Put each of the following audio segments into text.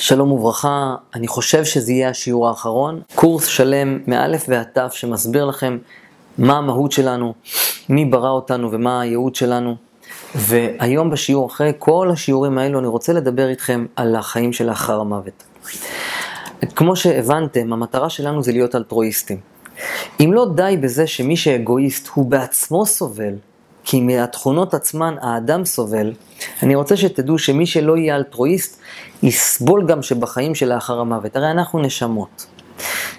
שלום וברכה, אני חושב שזה יהיה השיעור האחרון. קורס שלם מאלף ועד תף שמסביר לכם מה המהות שלנו, מי ברא אותנו ומה הייעוד שלנו. והיום בשיעור, אחרי כל השיעורים האלו, אני רוצה לדבר איתכם על החיים שלאחר המוות. כמו שהבנתם, המטרה שלנו זה להיות אלטרואיסטים. אם לא די בזה שמי שאגואיסט הוא בעצמו סובל, כי מהתכונות עצמן האדם סובל, אני רוצה שתדעו שמי שלא יהיה אלטרואיסט, יסבול גם שבחיים שלאחר המוות. הרי אנחנו נשמות.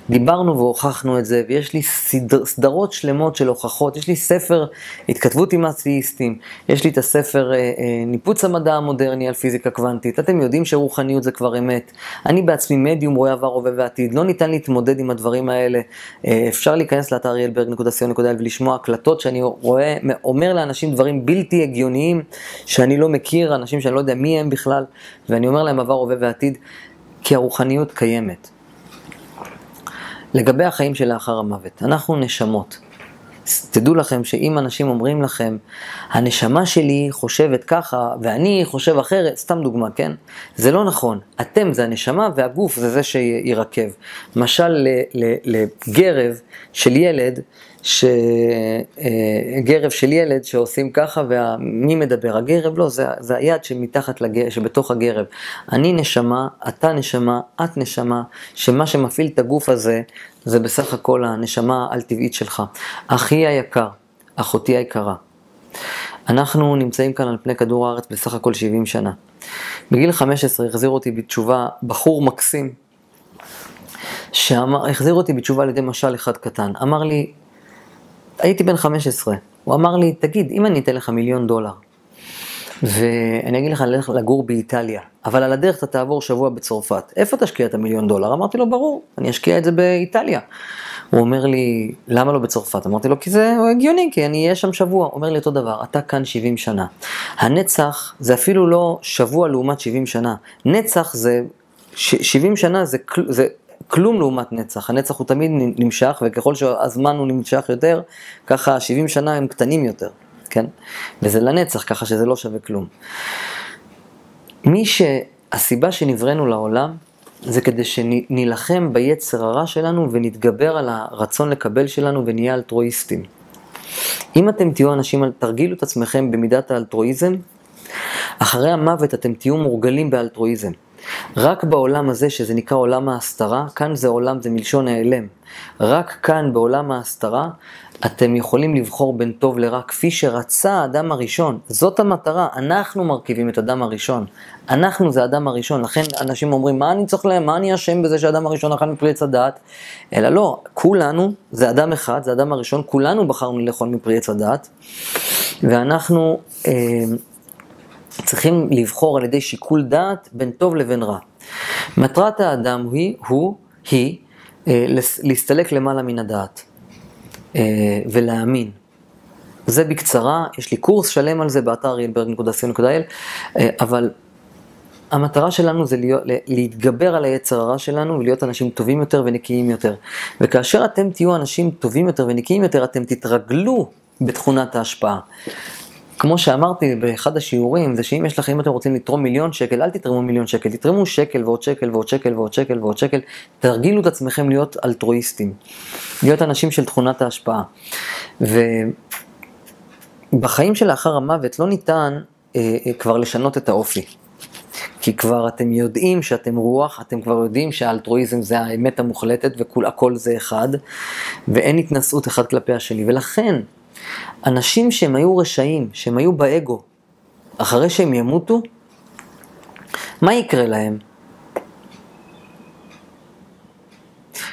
דיברנו והוכחנו את זה, ויש לי סדר, סדרות שלמות של הוכחות, יש לי ספר התכתבות עם אתאיסטים, יש לי את הספר אה, אה, ניפוץ המדע המודרני על פיזיקה קוונטית, אתם יודעים שרוחניות זה כבר אמת, אני בעצמי מדיום, רואה עבר, הווה ועתיד, לא ניתן להתמודד עם הדברים האלה, אה, אפשר להיכנס לאתר ילברג.co.il ולשמוע הקלטות שאני רואה, אומר לאנשים דברים בלתי הגיוניים שאני לא מכיר, אנשים שאני לא יודע מי הם בכלל, ואני אומר להם עבר, הווה ועתיד, כי הרוחניות קיימת. לגבי החיים שלאחר המוות, אנחנו נשמות. תדעו לכם שאם אנשים אומרים לכם, הנשמה שלי חושבת ככה ואני חושב אחרת, סתם דוגמה, כן? זה לא נכון. אתם זה הנשמה והגוף זה זה שירקב. למשל לגרב של ילד, ש... אה, גרב של ילד שעושים ככה, ומי מדבר? הגרב? לא, זה, זה היד שמתחת לגרב, שבתוך הגרב. אני נשמה, אתה נשמה, את נשמה, שמה שמפעיל את הגוף הזה, זה בסך הכל הנשמה על-טבעית שלך. אחי היקר, אחותי היקרה. אנחנו נמצאים כאן על פני כדור הארץ בסך הכל 70 שנה. בגיל 15 החזיר אותי בתשובה בחור מקסים, שהחזיר אותי בתשובה על ידי משל אחד קטן. אמר לי, הייתי בן 15, הוא אמר לי, תגיד, אם אני אתן לך מיליון דולר, ואני אגיד לך ללכת לגור באיטליה, אבל על הדרך אתה תעבור שבוע בצרפת, איפה תשקיע את המיליון דולר? אמרתי לו, ברור, אני אשקיע את זה באיטליה. הוא אומר לי, למה לא בצרפת? אמרתי לו, כי זה הגיוני, כי אני אהיה שם שבוע. אומר לי אותו דבר, אתה כאן 70 שנה. הנצח זה אפילו לא שבוע לעומת 70 שנה. נצח זה, 70 שנה זה, זה כלום לעומת נצח. הנצח הוא תמיד נמשך, וככל שהזמן הוא נמשך יותר, ככה 70 שנה הם קטנים יותר, כן? וזה לנצח, ככה שזה לא שווה כלום. מי שהסיבה שנבראנו לעולם, זה כדי שנילחם ביצר הרע שלנו ונתגבר על הרצון לקבל שלנו ונהיה אלטרואיסטים. אם אתם תהיו אנשים, תרגילו את עצמכם במידת האלטרואיזם, אחרי המוות אתם תהיו מורגלים באלטרואיזם. רק בעולם הזה, שזה נקרא עולם ההסתרה, כאן זה עולם, זה מלשון ההלם. רק כאן, בעולם ההסתרה, אתם יכולים לבחור בין טוב לרע, כפי שרצה האדם הראשון. זאת המטרה, אנחנו מרכיבים את האדם הראשון. אנחנו זה האדם הראשון, לכן אנשים אומרים, מה אני צריך להם, מה אני אשם בזה שהאדם הראשון אכל מפרי עץ הדעת? אלא לא, כולנו, זה אדם אחד, זה האדם הראשון, כולנו בחרנו לאכול מפרי עץ הדעת, ואנחנו... אה, צריכים לבחור על ידי שיקול דעת בין טוב לבין רע. מטרת האדם היא, הוא, היא, אה, להסתלק למעלה מן הדעת אה, ולהאמין. זה בקצרה, יש לי קורס שלם על זה באתר ילברג.co.il, אה, אבל המטרה שלנו זה להיות, להתגבר על היצר הרע שלנו ולהיות אנשים טובים יותר ונקיים יותר. וכאשר אתם תהיו אנשים טובים יותר ונקיים יותר, אתם תתרגלו בתכונת ההשפעה. כמו שאמרתי באחד השיעורים, זה שאם יש לכם, אם אתם רוצים לתרום מיליון שקל, אל תתרמו מיליון שקל, תתרמו שקל ועוד שקל ועוד שקל ועוד שקל ועוד שקל, תרגילו את עצמכם להיות אלטרואיסטים, להיות אנשים של תכונת ההשפעה. ובחיים שלאחר המוות לא ניתן אה, אה, כבר לשנות את האופי. כי כבר אתם יודעים שאתם רוח, אתם כבר יודעים שהאלטרואיזם זה האמת המוחלטת והכל זה אחד, ואין התנשאות אחד כלפי השני. ולכן, אנשים שהם היו רשעים, שהם היו באגו, אחרי שהם ימותו, מה יקרה להם?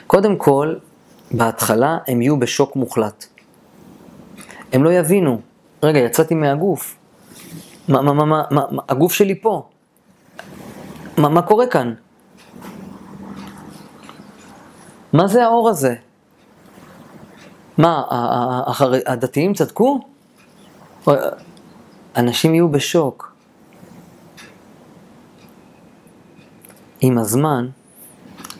קודם כל, בהתחלה הם יהיו בשוק מוחלט. הם לא יבינו, רגע, יצאתי מהגוף. מה, מה, מה, מה, מה, הגוף שלי פה. מה, מה קורה כאן? מה זה האור הזה? מה, הדתיים צדקו? אנשים יהיו בשוק. עם הזמן,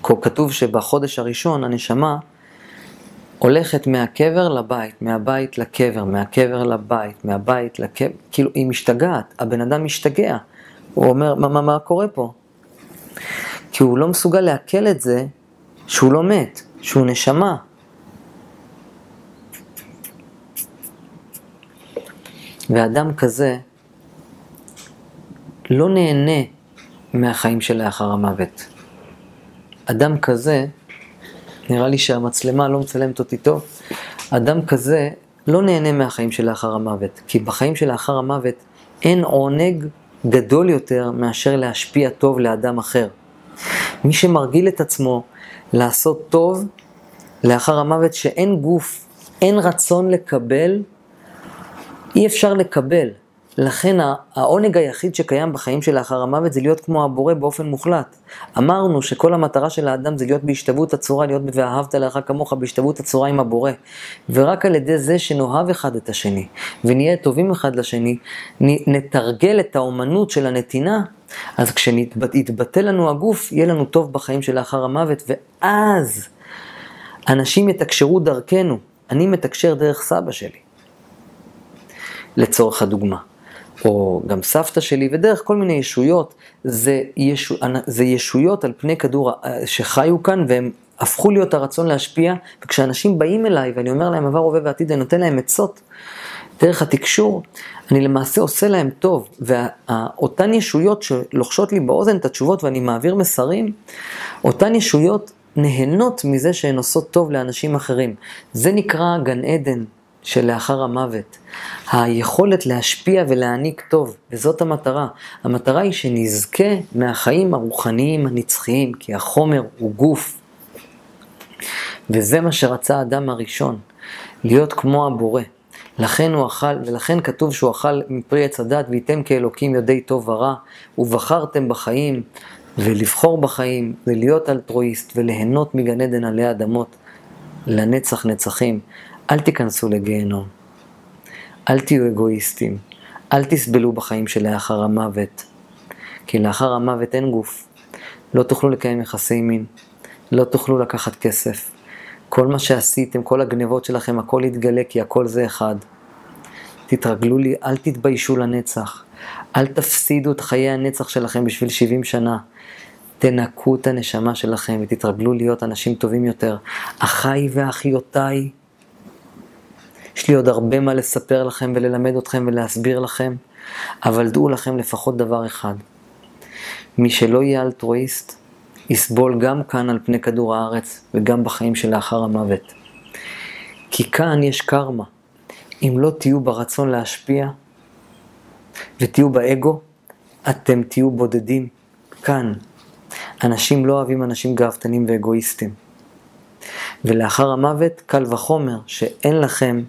כתוב שבחודש הראשון הנשמה הולכת מהקבר לבית, מהבית לקבר, מהקבר לבית, מהבית לקבר, כאילו היא משתגעת, הבן אדם משתגע, הוא אומר, מה, מה, מה קורה פה? כי הוא לא מסוגל לעכל את זה שהוא לא מת, שהוא נשמה. ואדם כזה לא נהנה מהחיים שלאחר המוות. אדם כזה, נראה לי שהמצלמה לא מצלמת אותי טוב, אדם כזה לא נהנה מהחיים שלאחר המוות, כי בחיים שלאחר המוות אין עונג גדול יותר מאשר להשפיע טוב לאדם אחר. מי שמרגיל את עצמו לעשות טוב לאחר המוות, שאין גוף, אין רצון לקבל, אי אפשר לקבל. לכן העונג היחיד שקיים בחיים שלאחר המוות זה להיות כמו הבורא באופן מוחלט. אמרנו שכל המטרה של האדם זה להיות בהשתוות הצורה, להיות ב"ואהבת לרעך כמוך" בהשתוות הצורה עם הבורא. ורק על ידי זה שנאהב אחד את השני ונהיה טובים אחד לשני, נתרגל את האומנות של הנתינה, אז כשיתבטא לנו הגוף, יהיה לנו טוב בחיים שלאחר המוות, ואז אנשים יתקשרו דרכנו. אני מתקשר דרך סבא שלי. לצורך הדוגמה. או גם סבתא שלי, ודרך כל מיני ישויות, זה, ישו, זה ישויות על פני כדור שחיו כאן והם הפכו להיות הרצון להשפיע, וכשאנשים באים אליי ואני אומר להם עבר, הווה ועתיד, אני נותן להם עצות דרך התקשור, אני למעשה עושה להם טוב, ואותן ישויות שלוחשות לי באוזן את התשובות ואני מעביר מסרים, אותן ישויות נהנות מזה שהן עושות טוב לאנשים אחרים. זה נקרא גן עדן, שלאחר המוות. היכולת להשפיע ולהעניק טוב, וזאת המטרה. המטרה היא שנזכה מהחיים הרוחניים הנצחיים, כי החומר הוא גוף. וזה מה שרצה האדם הראשון, להיות כמו הבורא. לכן הוא אכל, ולכן כתוב שהוא אכל מפרי עץ הדת, וייתם כאלוקים יודעי טוב ורע, ובחרתם בחיים, ולבחור בחיים, ולהיות אלטרואיסט, וליהנות מגן עדן עלי אדמות, לנצח נצחים. אל תיכנסו לגיהנום. אל תהיו אגואיסטים. אל תסבלו בחיים שלאחר המוות. כי לאחר המוות אין גוף. לא תוכלו לקיים יחסי מין. לא תוכלו לקחת כסף. כל מה שעשיתם, כל הגנבות שלכם, הכל יתגלה כי הכל זה אחד. תתרגלו לי, אל תתביישו לנצח. אל תפסידו את חיי הנצח שלכם בשביל 70 שנה. תנקו את הנשמה שלכם ותתרגלו להיות אנשים טובים יותר. אחיי ואחיותיי, לי עוד הרבה מה לספר לכם וללמד אתכם ולהסביר לכם, אבל דעו לכם לפחות דבר אחד. מי שלא יהיה אלטרואיסט, יסבול גם כאן על פני כדור הארץ וגם בחיים שלאחר המוות. כי כאן יש קרמה. אם לא תהיו ברצון להשפיע ותהיו באגו, אתם תהיו בודדים כאן. אנשים לא אוהבים אנשים גאוותנים ואגואיסטים. ולאחר המוות, קל וחומר שאין לכם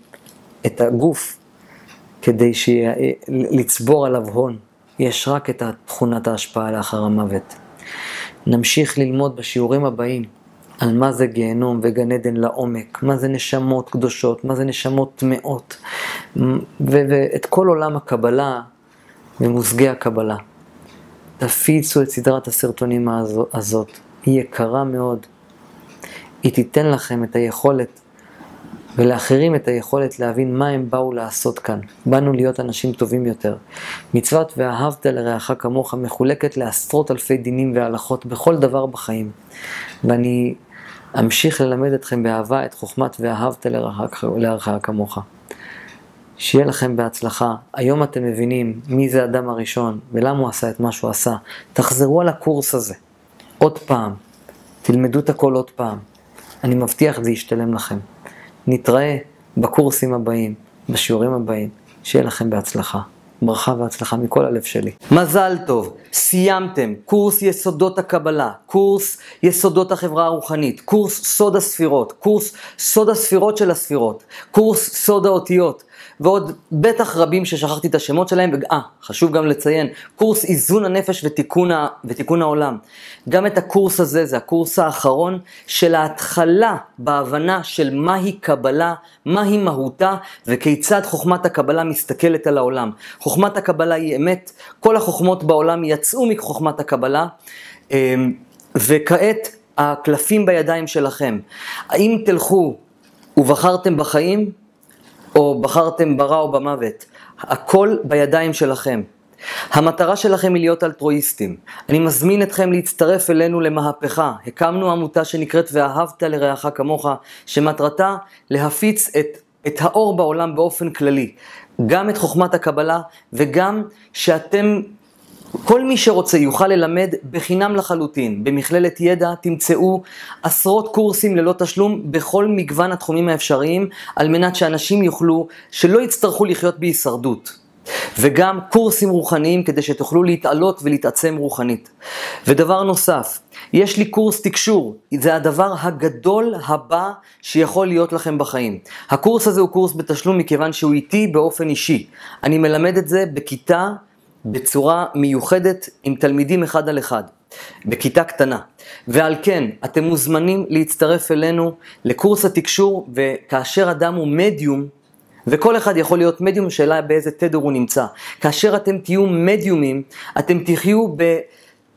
את הגוף כדי לצבור עליו הון. יש רק את תכונת ההשפעה לאחר המוות. נמשיך ללמוד בשיעורים הבאים על מה זה גיהנום וגן עדן לעומק, מה זה נשמות קדושות, מה זה נשמות טמאות, ואת כל עולם הקבלה ומושגי הקבלה. תפיצו את סדרת הסרטונים הזאת, היא יקרה מאוד. היא תיתן לכם את היכולת ולאחרים את היכולת להבין מה הם באו לעשות כאן. באנו להיות אנשים טובים יותר. מצוות ואהבת לרעך כמוך מחולקת לעשרות אלפי דינים והלכות בכל דבר בחיים. ואני אמשיך ללמד אתכם באהבה את חוכמת ואהבת לרעך כמוך. שיהיה לכם בהצלחה. היום אתם מבינים מי זה האדם הראשון ולמה הוא עשה את מה שהוא עשה. תחזרו על הקורס הזה. עוד פעם. תלמדו את הכל עוד פעם. אני מבטיח זה ישתלם לכם. נתראה בקורסים הבאים, בשיעורים הבאים. שיהיה לכם בהצלחה. ברכה והצלחה מכל הלב שלי. מזל טוב, סיימתם. קורס יסודות הקבלה, קורס יסודות החברה הרוחנית, קורס סוד הספירות, קורס סוד הספירות של הספירות, קורס סוד האותיות, ועוד בטח רבים ששכחתי את השמות שלהם, אה, חשוב גם לציין, קורס איזון הנפש ותיקון, ה, ותיקון העולם. גם את הקורס הזה, זה הקורס האחרון של ההתחלה בהבנה של מהי קבלה, מהי מהותה, וכיצד חוכמת הקבלה מסתכלת על העולם. חוכמת הקבלה היא אמת, כל החוכמות בעולם יצאו מחוכמת הקבלה, אמ, וכעת הקלפים בידיים שלכם. האם תלכו ובחרתם בחיים, או בחרתם ברע או במוות. הכל בידיים שלכם. המטרה שלכם היא להיות אלטרואיסטים. אני מזמין אתכם להצטרף אלינו למהפכה. הקמנו עמותה שנקראת ואהבת לרעך כמוך, שמטרתה להפיץ את, את האור בעולם באופן כללי. גם את חוכמת הקבלה וגם שאתם כל מי שרוצה יוכל ללמד בחינם לחלוטין. במכללת ידע תמצאו עשרות קורסים ללא תשלום בכל מגוון התחומים האפשריים, על מנת שאנשים יוכלו, שלא יצטרכו לחיות בהישרדות. וגם קורסים רוחניים כדי שתוכלו להתעלות ולהתעצם רוחנית. ודבר נוסף, יש לי קורס תקשור, זה הדבר הגדול הבא שיכול להיות לכם בחיים. הקורס הזה הוא קורס בתשלום מכיוון שהוא איתי באופן אישי. אני מלמד את זה בכיתה בצורה מיוחדת עם תלמידים אחד על אחד, בכיתה קטנה. ועל כן, אתם מוזמנים להצטרף אלינו לקורס התקשור, וכאשר אדם הוא מדיום, וכל אחד יכול להיות מדיום, שאלה באיזה תדר הוא נמצא. כאשר אתם תהיו מדיומים, אתם תחיו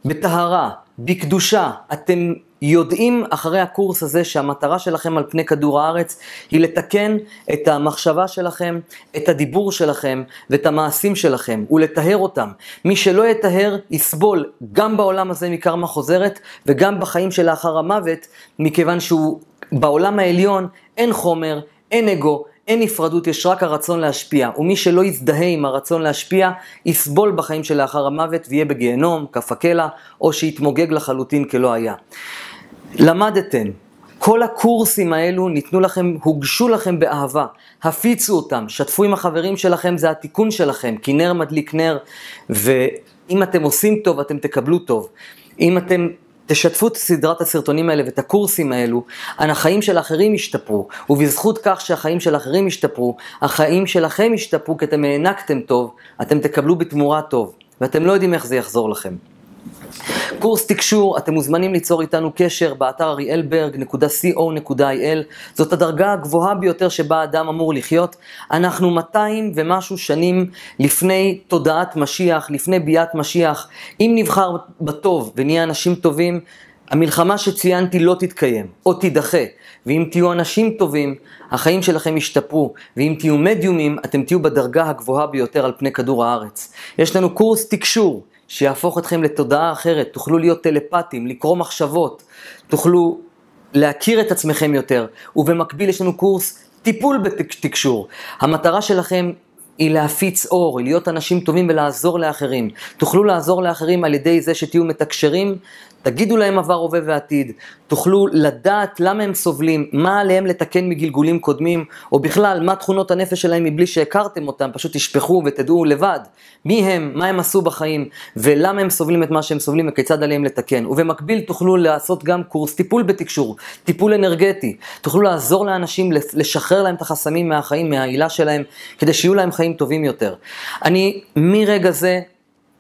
בטהרה, בקדושה, אתם יודעים אחרי הקורס הזה שהמטרה שלכם על פני כדור הארץ היא לתקן את המחשבה שלכם, את הדיבור שלכם ואת המעשים שלכם ולטהר אותם. מי שלא יטהר יסבול גם בעולם הזה מקרמה חוזרת וגם בחיים שלאחר המוות מכיוון שהוא בעולם העליון אין חומר, אין אגו, אין נפרדות, יש רק הרצון להשפיע. ומי שלא יזדהה עם הרצון להשפיע, יסבול בחיים שלאחר המוות ויהיה בגיהנום, כף הקלע, או שיתמוגג לחלוטין כלא היה. למדתם, כל הקורסים האלו ניתנו לכם, הוגשו לכם באהבה, הפיצו אותם, שתפו עם החברים שלכם, זה התיקון שלכם, כי נר מדליק נר, ואם אתם עושים טוב, אתם תקבלו טוב. אם אתם תשתפו את סדרת הסרטונים האלה ואת הקורסים האלו, החיים של האחרים ישתפרו, ובזכות כך שהחיים של האחרים ישתפרו, החיים שלכם ישתפרו כי אתם הענקתם טוב, אתם תקבלו בתמורה טוב, ואתם לא יודעים איך זה יחזור לכם. קורס תקשור, אתם מוזמנים ליצור איתנו קשר באתר אריאלברג.co.il זאת הדרגה הגבוהה ביותר שבה אדם אמור לחיות. אנחנו 200 ומשהו שנים לפני תודעת משיח, לפני ביאת משיח. אם נבחר בטוב ונהיה אנשים טובים, המלחמה שציינתי לא תתקיים, או תידחה. ואם תהיו אנשים טובים, החיים שלכם ישתפרו, ואם תהיו מדיומים, אתם תהיו בדרגה הגבוהה ביותר על פני כדור הארץ. יש לנו קורס תקשור. שיהפוך אתכם לתודעה אחרת, תוכלו להיות טלפטים, לקרוא מחשבות, תוכלו להכיר את עצמכם יותר, ובמקביל יש לנו קורס טיפול בתקשור. המטרה שלכם היא להפיץ אור, היא להיות אנשים טובים ולעזור לאחרים. תוכלו לעזור לאחרים על ידי זה שתהיו מתקשרים תגידו להם עבר, הווה ועתיד, תוכלו לדעת למה הם סובלים, מה עליהם לתקן מגלגולים קודמים, או בכלל, מה תכונות הנפש שלהם מבלי שהכרתם אותם, פשוט תשפכו ותדעו לבד מי הם, מה הם עשו בחיים, ולמה הם סובלים את מה שהם סובלים וכיצד עליהם לתקן. ובמקביל תוכלו לעשות גם קורס טיפול בתקשור, טיפול אנרגטי, תוכלו לעזור לאנשים לשחרר להם את החסמים מהחיים, מהעילה שלהם, כדי שיהיו להם חיים טובים יותר. אני מרגע זה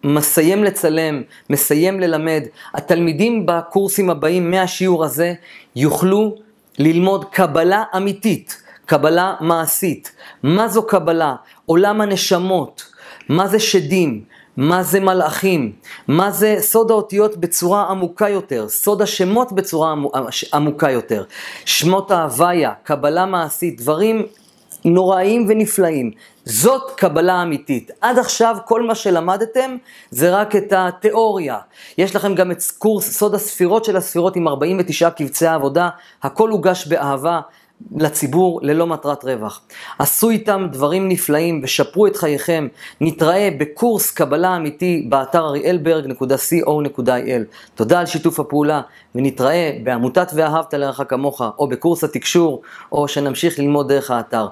מסיים לצלם, מסיים ללמד, התלמידים בקורסים הבאים מהשיעור הזה יוכלו ללמוד קבלה אמיתית, קבלה מעשית. מה זו קבלה? עולם הנשמות, מה זה שדים, מה זה מלאכים, מה זה סוד האותיות בצורה עמוקה יותר, סוד השמות בצורה עמוקה יותר, שמות ההוויה, קבלה מעשית, דברים נוראים ונפלאים. זאת קבלה אמיתית. עד עכשיו כל מה שלמדתם זה רק את התיאוריה. יש לכם גם את קורס סוד הספירות של הספירות עם 49 קבצי העבודה, הכל הוגש באהבה. לציבור ללא מטרת רווח. עשו איתם דברים נפלאים ושפרו את חייכם. נתראה בקורס קבלה אמיתי באתר אריאלברג.co.il. תודה על שיתוף הפעולה ונתראה בעמותת ואהבת לרעך כמוך או בקורס התקשור או שנמשיך ללמוד דרך האתר.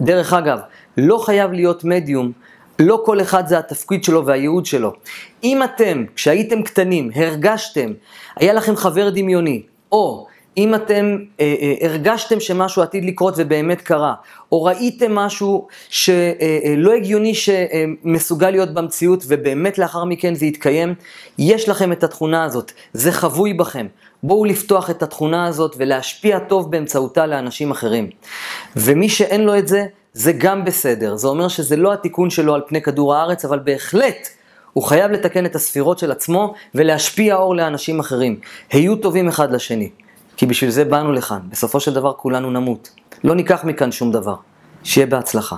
דרך אגב, לא חייב להיות מדיום, לא כל אחד זה התפקיד שלו והייעוד שלו. אם אתם, כשהייתם קטנים, הרגשתם, היה לכם חבר דמיוני, או אם אתם אה, אה, הרגשתם שמשהו עתיד לקרות ובאמת קרה, או ראיתם משהו שלא אה, אה, הגיוני שמסוגל להיות במציאות ובאמת לאחר מכן זה יתקיים, יש לכם את התכונה הזאת, זה חבוי בכם. בואו לפתוח את התכונה הזאת ולהשפיע טוב באמצעותה לאנשים אחרים. ומי שאין לו את זה, זה גם בסדר. זה אומר שזה לא התיקון שלו על פני כדור הארץ, אבל בהחלט הוא חייב לתקן את הספירות של עצמו ולהשפיע אור לאנשים אחרים. היו טובים אחד לשני. כי בשביל זה באנו לכאן, בסופו של דבר כולנו נמות. לא ניקח מכאן שום דבר. שיהיה בהצלחה.